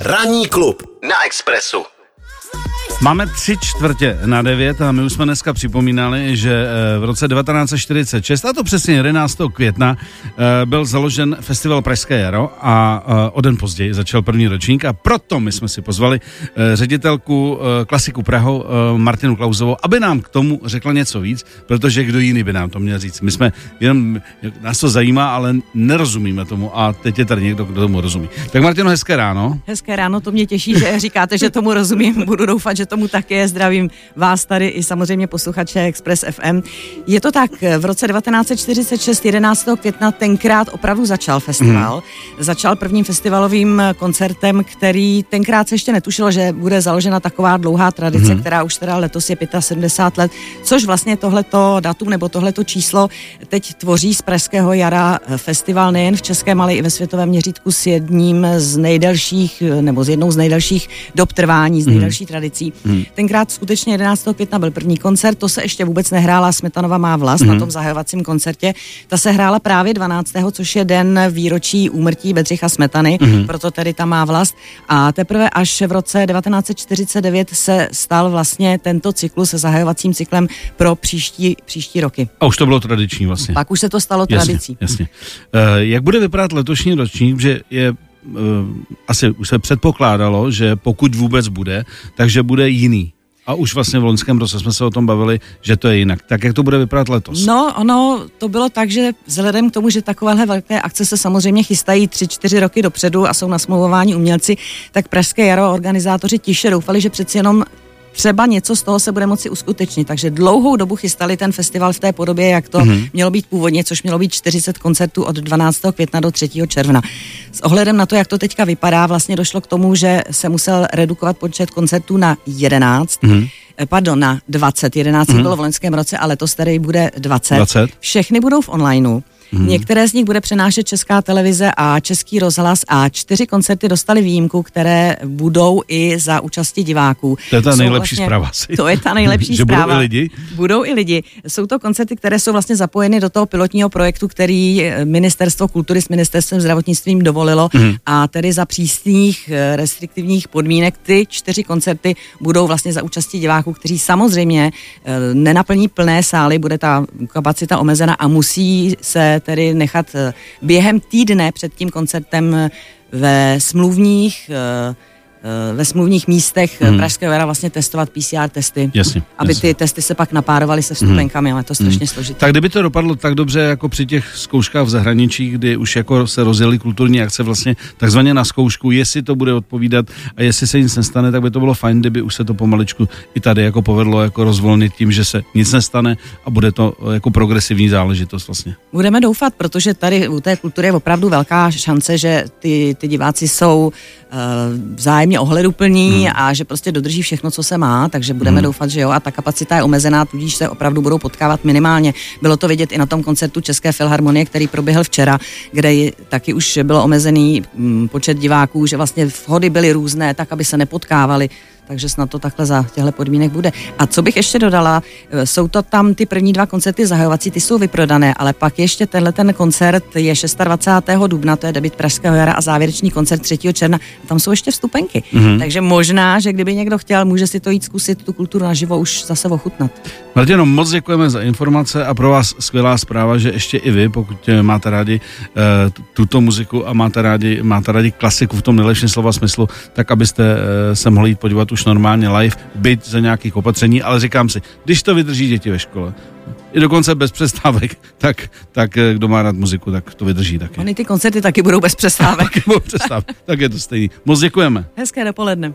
Ranní klub na Expressu. Máme tři čtvrtě na devět a my už jsme dneska připomínali, že eh, v roce 1946, a to přesně 11. května, eh, byl založen festival Pražské jaro a eh, o den později začal první ročník a proto my jsme si pozvali ředitelku klasiku Prahu Martinu Klauzovou, aby nám k tomu řekla něco víc, protože kdo jiný by nám to měl říct. My jsme jenom, nás to zajímá, ale nerozumíme tomu a teď je tady někdo, kdo tomu rozumí. Tak Martino, hezké ráno. Hezké ráno, to mě těší, že říkáte, že tomu rozumím. Budu doufat, že tomu tak je. Zdravím vás tady i samozřejmě posluchače Express FM. Je to tak, v roce 1946, 11. května, tenkrát opravdu začal festival. Hmm. Začal prvním festivalovým koncertem, který tenkrát se ještě netušilo, že bude založena taková dlouhá tradice, hmm. která už teda letos je 75 let, což vlastně tohleto datum nebo tohleto číslo teď tvoří z Pražského jara festival nejen v českém, ale i ve světovém měřítku s jedním z nejdelších, nebo z jednou z nejdelších dob trvání, z nejdelší hmm. tradicí. Hmm. Tenkrát skutečně 11. května byl první koncert, to se ještě vůbec nehrála Smetanova má vlast hmm. na tom zahajovacím koncertě. Ta se hrála právě 12. což je den výročí úmrtí Bedřicha Smetany, hmm. proto tedy ta má vlast. A teprve až v roce 1949 se stal vlastně tento cyklus se zahajovacím cyklem pro příští, příští roky. A už to bylo tradiční vlastně. Pak už se to stalo jasně, tradicí. Jasně. Uh, jak bude vypadat letošní ročník, že je asi už se předpokládalo, že pokud vůbec bude, takže bude jiný. A už vlastně v loňském roce jsme se o tom bavili, že to je jinak. Tak jak to bude vypadat letos? No, ono to bylo tak, že vzhledem k tomu, že takovéhle velké akce se samozřejmě chystají 3-4 roky dopředu a jsou nasmlouvováni umělci, tak Pražské jaro organizátoři tiše doufali, že přeci jenom třeba něco z toho se bude moci uskutečnit. Takže dlouhou dobu chystali ten festival v té podobě, jak to mm-hmm. mělo být původně, což mělo být 40 koncertů od 12. května do 3. června. S ohledem na to, jak to teďka vypadá, vlastně došlo k tomu, že se musel redukovat počet koncertů na 11. Mm-hmm pardon, na 20. 11 mm-hmm. bylo v loňském roce, ale to tady bude 20. 20. Všechny budou v onlineu. Hmm. Některé z nich bude přenášet Česká televize a Český rozhlas a čtyři koncerty dostali výjimku, které budou i za účasti diváků. To je ta nejlepší vlastně, zpráva. Asi. To je ta nejlepší že zpráva. Budou i lidi? Budou i lidi. Jsou to koncerty, které jsou vlastně zapojeny do toho pilotního projektu, který eh, Ministerstvo kultury s Ministerstvem zdravotnictvím dovolilo hmm. a tedy za přísných eh, restriktivních podmínek ty čtyři koncerty budou vlastně za účasti diváků, kteří samozřejmě eh, nenaplní plné sály, bude ta kapacita omezena a musí se tedy nechat eh, během týdne před tím koncertem eh, ve smluvních eh, ve smluvních místech hmm. Pražského jara vlastně testovat PCR testy, jasně, aby jasně. ty testy se pak napárovaly se vstupenkami, hmm. ale to je strašně hmm. složité. Tak kdyby to dopadlo tak dobře jako při těch zkouškách v zahraničí, kdy už jako se rozjeli kulturní akce vlastně takzvaně na zkoušku, jestli to bude odpovídat a jestli se nic nestane, tak by to bylo fajn, kdyby už se to pomaličku i tady jako povedlo jako rozvolnit tím, že se nic nestane a bude to jako progresivní záležitost vlastně. Budeme doufat, protože tady u té kultury je opravdu velká šance, že ty, ty diváci jsou uh, vzájemně hodně ohleduplní hmm. a že prostě dodrží všechno, co se má, takže budeme hmm. doufat, že jo. A ta kapacita je omezená, tudíž se opravdu budou potkávat minimálně. Bylo to vidět i na tom koncertu České filharmonie, který proběhl včera, kde taky už bylo omezený mm, počet diváků, že vlastně vhody byly různé, tak aby se nepotkávali takže snad to takhle za těchto podmínek bude. A co bych ještě dodala, e, jsou to tam ty první dva koncerty zahajovací, ty jsou vyprodané, ale pak ještě tenhle ten koncert je 26. dubna, to je debit Pražského jara a závěrečný koncert 3. června, a tam jsou ještě vstupenky. Mm-hmm. Takže možná, že kdyby někdo chtěl, může si to jít zkusit, tu kulturu naživo už zase ochutnat. Martino, moc děkujeme za informace a pro vás skvělá zpráva, že ještě i vy, pokud máte rádi uh, tuto muziku a máte rádi, máte rádi klasiku v tom nejlepším slova smyslu, tak abyste se mohli jít podívat už normálně live, byť za nějakých opatření, ale říkám si, když to vydrží děti ve škole, i dokonce bez přestávek, tak, tak eh, kdo má rád muziku, tak to vydrží taky. Ony ty koncerty taky budou bez přestávek. taky budou přestávek, tak je to stejný. Moc děkujeme. Hezké dopoledne.